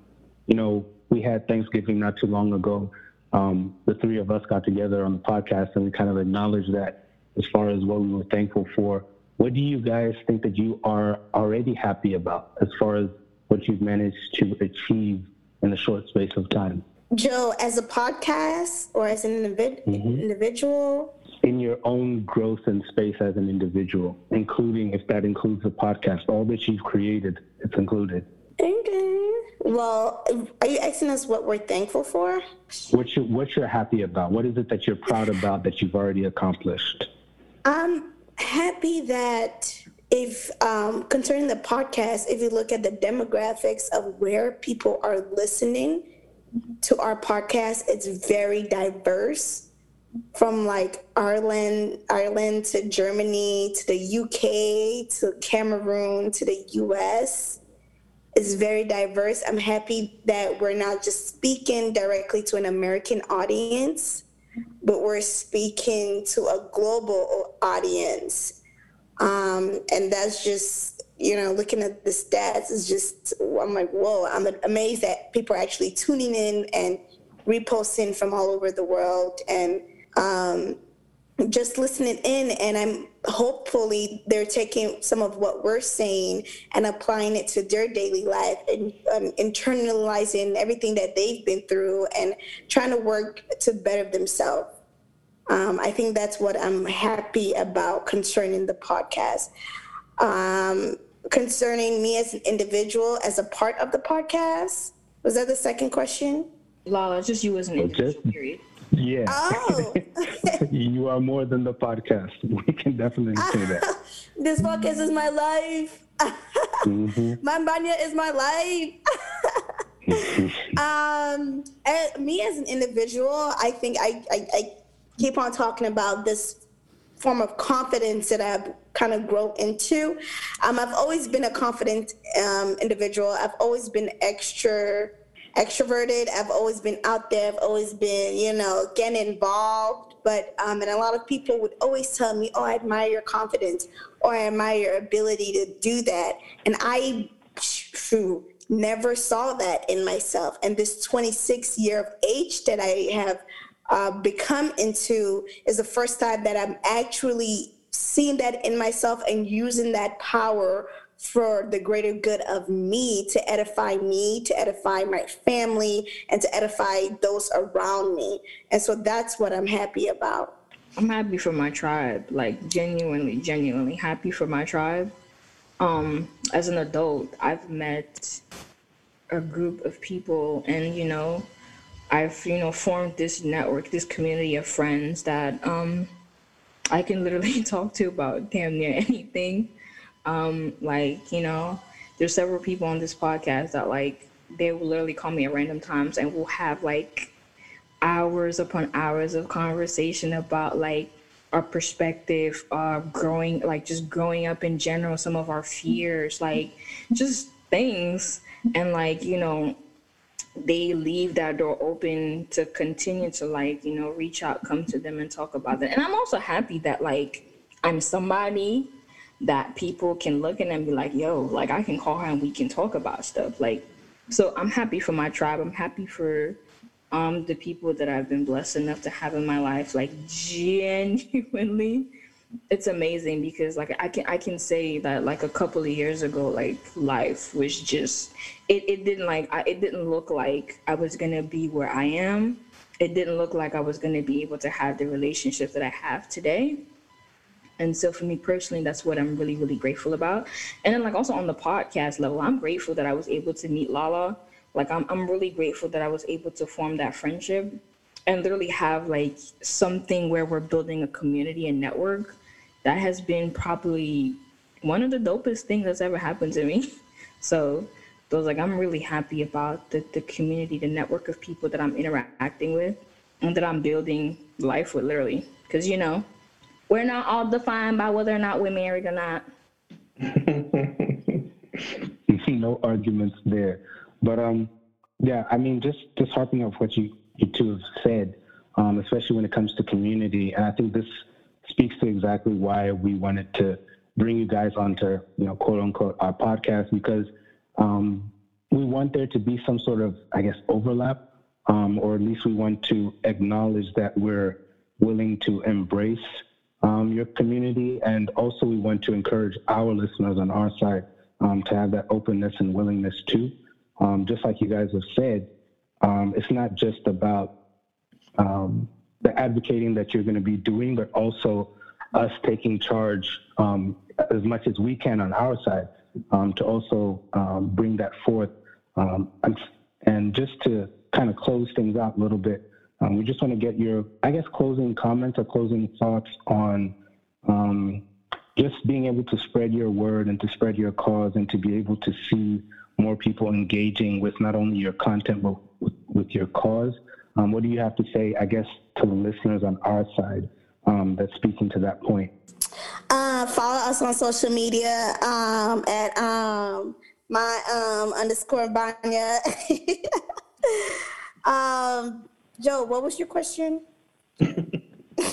you know, we had Thanksgiving not too long ago. Um, the three of us got together on the podcast and we kind of acknowledged that as far as what we were thankful for. What do you guys think that you are already happy about as far as what you've managed to achieve in a short space of time? Joe, as a podcast or as an individ- mm-hmm. individual? In your own growth and space as an individual, including if that includes the podcast, all that you've created, it's included. Okay. Well, are you asking us what we're thankful for? What you what you're happy about? What is it that you're proud about that you've already accomplished? I'm happy that if um, concerning the podcast, if you look at the demographics of where people are listening to our podcast, it's very diverse. From like Ireland, Ireland to Germany to the UK to Cameroon to the US is very diverse. I'm happy that we're not just speaking directly to an American audience, but we're speaking to a global audience. Um, and that's just, you know, looking at the stats is just, I'm like, whoa, I'm amazed that people are actually tuning in and reposting from all over the world. And um, just listening in and i'm hopefully they're taking some of what we're saying and applying it to their daily life and um, internalizing everything that they've been through and trying to work to better themselves. Um, i think that's what i'm happy about concerning the podcast. Um, concerning me as an individual as a part of the podcast. Was that the second question? Lala just you as an individual period yeah. Oh. <laughs> you are more than the podcast. <laughs> We can definitely <laughs> say that. this podcast is my life. mm-hmm. My banya is my life. um, me as an individual, I think I, I, I keep on talking about this form of confidence that I've kind of grown into. Um, I've always been a confident um, individual. I've always been extra extroverted. I've always been out there. I've always been, you know, getting involved. But um, and a lot of people would always tell me, "Oh, I admire your confidence," or "I admire your ability to do that." And I phew, never saw that in myself. And this 26 year of age that I have uh, become into is the first time that I'm actually seeing that in myself and using that power for the greater good of me to edify me, to edify my family, and to edify those around me. And so that's what I'm happy about. I'm happy for my tribe, like genuinely, genuinely happy for my tribe. Um, as an adult, I've met a group of people, and you know, I've you know formed this network, this community of friends that um, I can literally <laughs> talk to about damn near anything um, like, you know, there's several people on this podcast that like they will literally call me at random times and we'll have like hours upon hours of conversation about like our perspective, uh, growing like just growing up in general, some of our fears, like just things. And like, you know, they leave that door open to continue to like, you know, reach out, come to them and talk about that. And I'm also happy that like I'm somebody that people can look at and be like, yo, like I can call her and we can talk about stuff. Like, so I'm happy for my tribe. I'm happy for um the people that I've been blessed enough to have in my life. Like genuinely, it's amazing because like I can I can say that like a couple of years ago, like life was just it, it didn't like I, it didn't look like I was gonna be where I am. It didn't look like I was gonna be able to have the relationship that I have today And so for me personally, that's what I'm really, really grateful about. And then like also on the podcast level, I'm grateful that I was able to meet Lala. Like I'm I'm really grateful that I was able to form that friendship and literally have like something where we're building a community and network. That has been probably one of the dopest things that's ever happened to me. <laughs> So those like I'm really happy about the, the community, the network of people that I'm interacting with and that I'm building life with literally. Cause you know, we're not all defined by whether or not we're married or not. You <laughs> see no arguments there. But um yeah, I mean just just harping off what you, you two have said, um, especially when it comes to community, and I think this speaks to exactly why we wanted to bring you guys onto, you know, quote unquote our podcast because um, we want there to be some sort of, I guess, overlap, um, or at least we want to acknowledge that we're willing to embrace um, your community, and also we want to encourage our listeners on our side um, to have that openness and willingness too. Um, just like you guys have said, um, it's not just about the advocating that you're going to be doing, but also us taking charge as much as we can on our side um, to also um, bring that forth. Um, and just to kind of close things out a little bit, um, we just want to get your, I guess, closing comments or closing thoughts on um, just being able to spread your word and to spread your cause and to be able to see more people engaging with not only your content but with, with your cause. Um, what do you have to say, I guess, to the listeners on our side that's speaking to that point? Uh, follow us on social media um, at um, my um, underscore Banya. <laughs> Joe, what was your question? <laughs>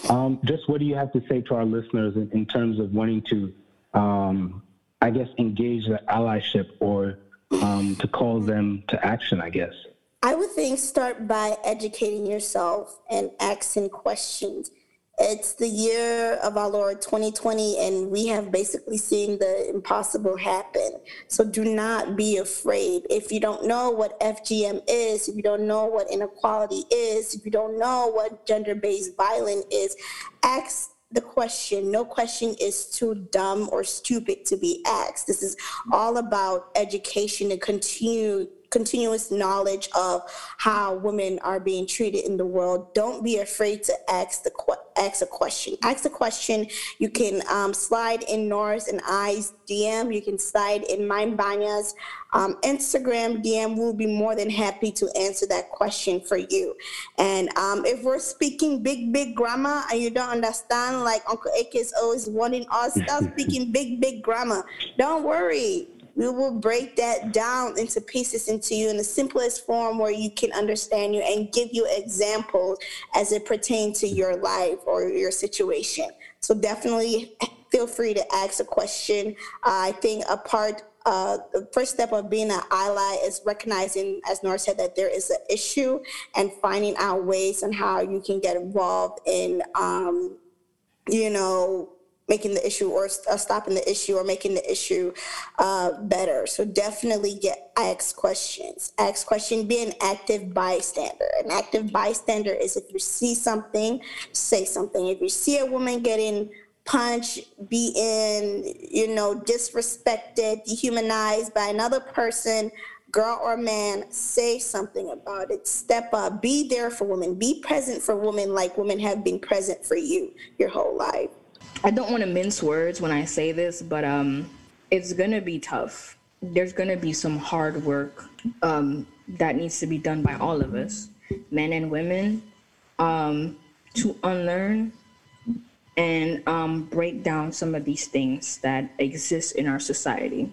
um, just what do you have to say to our listeners in, in terms of wanting to, um, I guess, engage the allyship or um, to call them to action, I guess? I would think start by educating yourself and asking questions it's the year of our Lord 2020, and we have basically seen the impossible happen. So do not be afraid. If you don't know what FGM is, if you don't know what inequality is, if you don't know what gender based violence is, ask the question. No question is too dumb or stupid to be asked. This is all about education and continue continuous knowledge of how women are being treated in the world. Don't be afraid to ask the ask a question. Ask a question. You can um, slide in Nora's and I's DM. You can slide in Mind Banya's um, Instagram DM. We'll be more than happy to answer that question for you. And um, if we're speaking big, big grammar and you don't understand, like Uncle AK is always wanting us, stop <laughs> speaking big, big grammar. Don't worry we will break that down into pieces into you in the simplest form where you can understand you and give you examples as it pertains to your life or your situation. So definitely feel free to ask a question. Uh, I think a part uh, the first step of being an ally is recognizing, as Nora said, that there is an issue and finding out ways on how you can get involved in, um, you know, making the issue or uh, stopping the issue or making the issue uh, better. So definitely get ask questions. Ask question. Be an active bystander. An active bystander is if you see something, say something. If you see a woman getting punched, beaten, you know, disrespected, dehumanized by another person, girl or man, say something about it. Step up. Be there for women. Be present for women like women have been present for you your whole life. I don't want to mince words when I say this, but um, it's gonna be tough. There's gonna be some hard work um, that needs to be done by all of us, men and women, um, to unlearn and um, break down some of these things that exist in our society.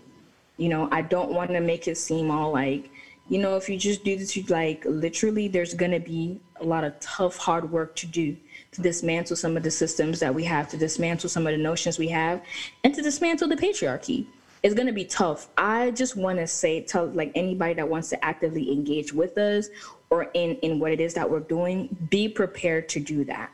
You know, I don't want to make it seem all like, you know, if you just do this, you like literally, there's gonna be a lot of tough, hard work to do to dismantle some of the systems that we have, to dismantle some of the notions we have, and to dismantle the patriarchy. It's going to be tough. I just want to say, tell like anybody that wants to actively engage with us or in in what it is that we're doing, be prepared to do that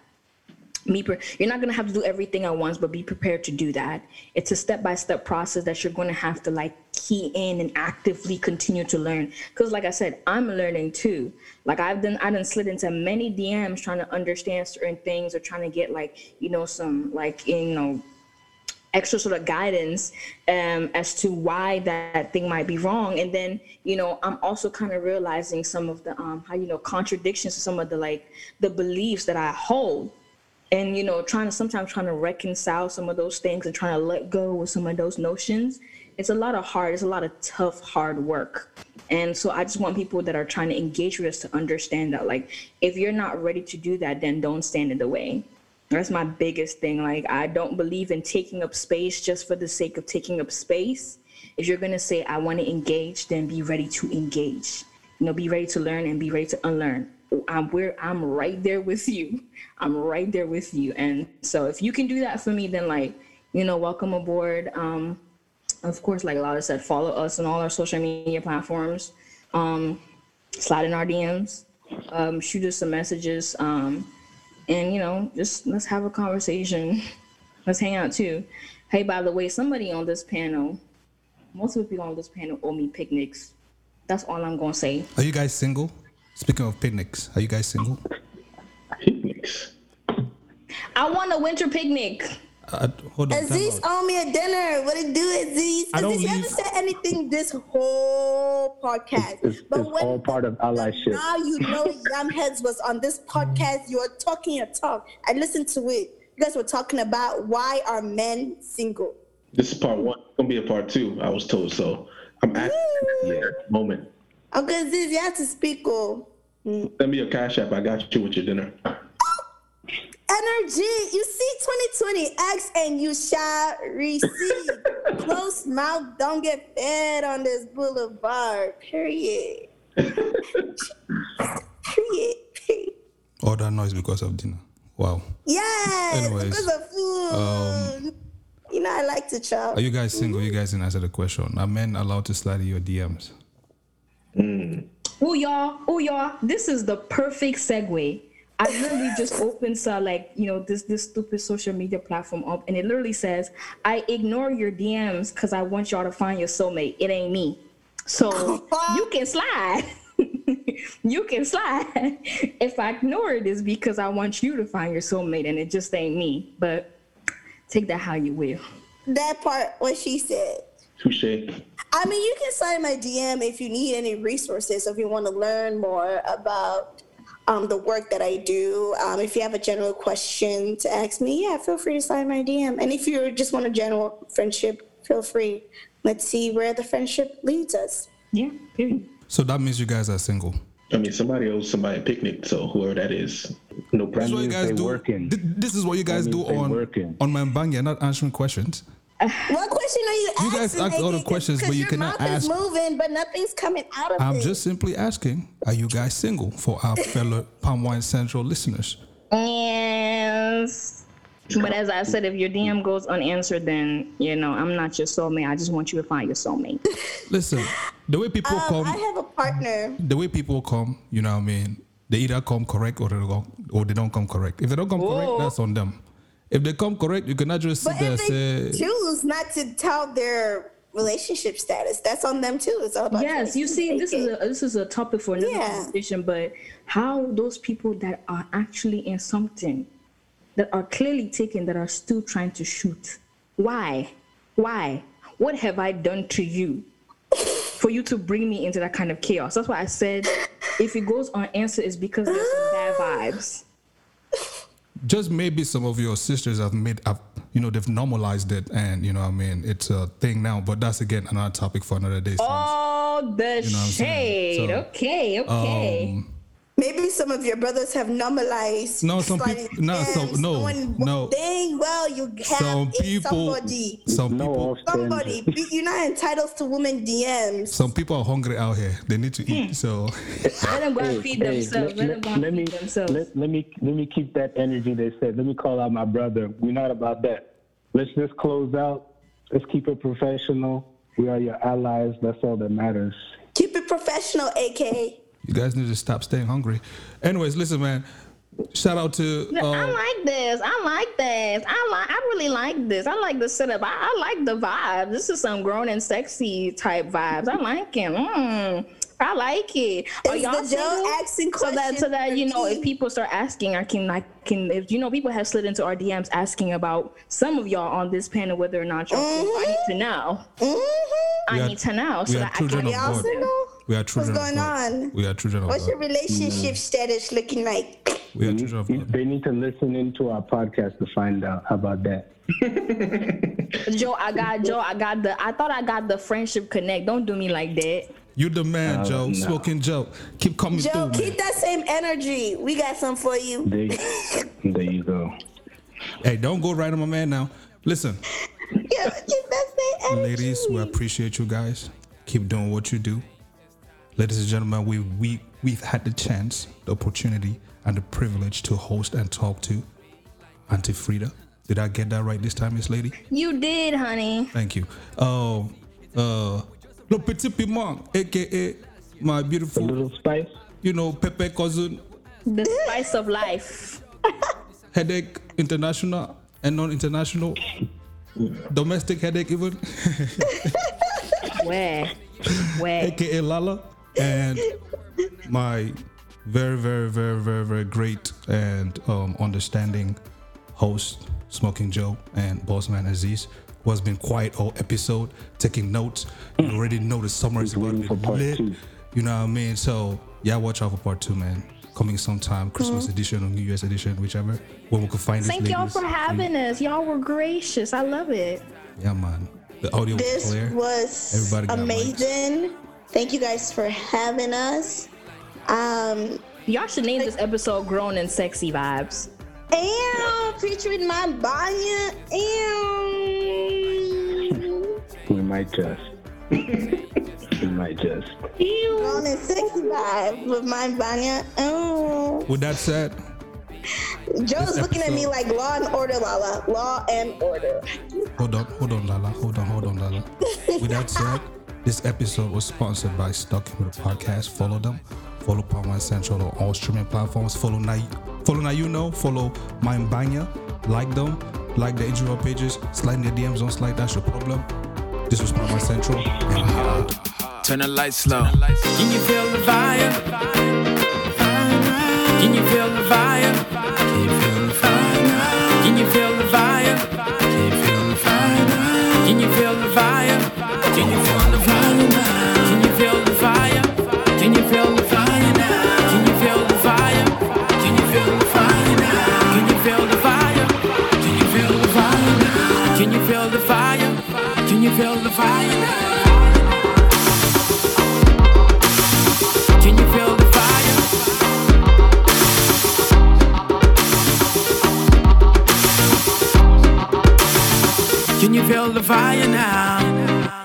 me you're not going to have to do everything at once but be prepared to do that it's a step-by-step process that you're going to have to like key in and actively continue to learn because like i said i'm learning too like i've done I've done slid into many dms trying to understand certain things or trying to get like you know some like you know extra sort of guidance um, as to why that thing might be wrong. And then, you know, I'm also kind of realizing some of the um, how you know contradictions to some of the like the beliefs that I hold. And you know, trying to sometimes trying to reconcile some of those things and trying to let go with some of those notions. It's a lot of hard, it's a lot of tough, hard work. And so I just want people that are trying to engage with us to understand that, like, if you're not ready to do that, then don't stand in the way. That's my biggest thing. Like, I don't believe in taking up space just for the sake of taking up space. If you're gonna say I want to engage, then be ready to engage. You know, be ready to learn and be ready to unlearn. I'm where I'm right there with you. I'm right there with you. And so if you can do that for me, then like, you know, welcome aboard. Um, of course, like Lala said, follow us on all our social media platforms. Um, slide in our DMs, um, shoot us some messages, um, and you know, just let's have a conversation. <laughs> Let's hang out too. Hey, by the way, somebody on this panel, most of the people on this panel owe me picnics. That's all I'm gonna say. Are you guys single? Speaking of picnics, are you guys single? Picnics. I want a winter picnic. Uh, hold on. Aziz owe me a dinner. What it do, Aziz? I don't Aziz, you haven't said anything this whole podcast. It's, but it's when all part of allyship. now you know Yam Heads was on this <laughs> podcast, you were talking your talk. I listened to it. You guys were talking about why are men single. This is part one. It's gonna be a part two. I was told so. I'm asking Woo! at the moment. Uncle Aziz, you have to speak. Oh. Mm. Send me your cash app. I got you with your dinner. <gasps> Energy, you see 2020 X and you shall receive. <laughs> Close mouth, don't get fed on this boulevard. Period. Period. <laughs> Period. All that noise because of dinner. Wow. Yes, Anyways, because of um, food. you know, I like to chop. Are you guys single? You guys didn't answer the question. Are men allowed to slide in your DMs? Mm. Oh y'all, oh y'all, this is the perfect segue. I literally just <laughs> opened so like you know this this stupid social media platform up, and it literally says, "I ignore your DMs because I want y'all to find your soulmate. It ain't me, so <laughs> you can slide. <laughs> you can slide. If I ignore it, is because I want you to find your soulmate, and it just ain't me. But take that how you will. That part, what she said. Touche. I mean, you can sign my DM if you need any resources, if you want to learn more about um, the work that I do. Um, if you have a general question to ask me, yeah, feel free to sign my DM. And if you just want a general friendship, feel free. Let's see where the friendship leads us. Yeah. Period. So that means you guys are single. I mean, somebody owes somebody a picnic, so whoever that is, no This is what you guys do. working. Th- This is what you guys do on working. on my bang. not answering questions. What question are you asking? You guys ask all the questions, but you your cannot mouth is ask- moving, but nothing's coming out of I'm it. just simply asking, are you guys single for our <laughs> fellow Palm Wine Central listeners? Yes. But as I said, if your DM goes unanswered, then you know I'm not your soulmate. I just want you to find your soulmate. <laughs> Listen, the way people Um, come, I have a partner. the way people come, you know what I mean? They either come correct or they don't, or they don't come correct. If they don't come correct, that's on them. If they come correct, you cannot just sit But there and if they say, choose not to tell their relationship status, that's on them too. It's all about yes, you see, this is a this is a topic for another Yeah. conversation. But how those people that are actually in something, that are clearly taken, that are still trying to shoot, why, why, what have I done to you? For you to bring me into that kind of chaos. That's why I said if it goes unanswered, it's because there's some bad vibes. Just maybe some of your sisters have made up, you know, they've normalized it, and you know, I mean, it's a thing now. But that's again another topic for another day. Oh, the know I'm saying? shade. So, okay, okay. Um, Maybe some of your brothers have normalized. No, some people. no, some- no, knowing no. Dang well, you have some people, somebody. some people, offense. Somebody. Be- You're not entitled to women DMs. some people are hungry out here. They need to Hmm. eat. So Let them go and feed themselves. Let, them go let me, feed themselves. Let, let me let me keep that energy they said. Let me call out my brother. We're not about that. Let's just close out. Let's keep it professional. We are your allies. That's all that matters. Keep it professional, aka. You guys need to stop staying hungry. Anyways, listen, man. Shout out to I uh, like this. I like this. I like. I really like this. I like the setup. I, I like the vibe. This is some grown and sexy type vibes. I like it. Mm. I like it. Are It's y'all the single? Joe asking so that so that you know if people start asking, I can I can if you know people have slid into our DMs asking about some of y'all on this panel whether or not y'all. single. I need to know. Mm-hmm. I need to know so that I children can. of Y'all God. single? We are children going of God. on? We are children of What's God. your relationship mm. status looking like? We are children of God. They need to listen into our podcast to find out. About that? <laughs> Joe, I got Joe. I got the. I thought I got the friendship connect. Don't do me like that. You the man, Oh, Joe. no. Smoking Joe. Keep coming Joe, through, man. keep that same energy. We got some for you. There, there you go. Hey, don't go right on my man now. Listen, <laughs> Yeah, keep that same energy. ladies, we appreciate you guys. Keep doing what you do. Ladies and gentlemen, we we we've had the chance, the opportunity, and the privilege to host and talk to Auntie Frida. Did I get that right this time, Miss Lady? You did, honey. Thank you. Oh, uh, Le Petit Piment, aka my A beautiful, little spice. you know, Pepe cousin, The spice of life. <laughs> headache international and non-international, domestic headache even, <laughs> Where? Where? aka Lala, and my very, very, very, very, very great and um, understanding host, Smoking Joe, and Bossman Aziz, who has been quiet all episode, taking notes. You already know the summer is about to be lit. two. You know what I mean? So yeah, watch out for part two, man. Coming sometime, Christmas edition or New Year's edition, whichever. When we can find these Thank y'all for having us. Y'all were gracious. I love it. Yeah, man. The audio was This clear. was Everybody got amazing. Thank you guys for having us. Um, Y'all should name this episode "Grown and Sexy Vibes." and featuring my Banya. And We might just. <laughs> we might just. on a sexy vibe with my Banya. Oh. With that said, Joe's looking at me like law and order, Lala. Law and order. hold on, hold on, Lala. Hold on, hold on, Lala. With that said, this episode was sponsored by Stuck with a Podcast. Follow them. Follow Palm Wine Central on all streaming platforms. Follow Now, follow You Follow Mind Banya. Like them. Like the Instagram pages. Slide in their DMs. Don't slide. That's your problem. This was Palm Wine Central. Out. Uh, Turn the lights slow. Can you feel the fire? Can you feel the fire? Can you feel the fire? Can you feel the fire? The the the the the the the the the the the? Can you feel the fire? Can you feel the fire now?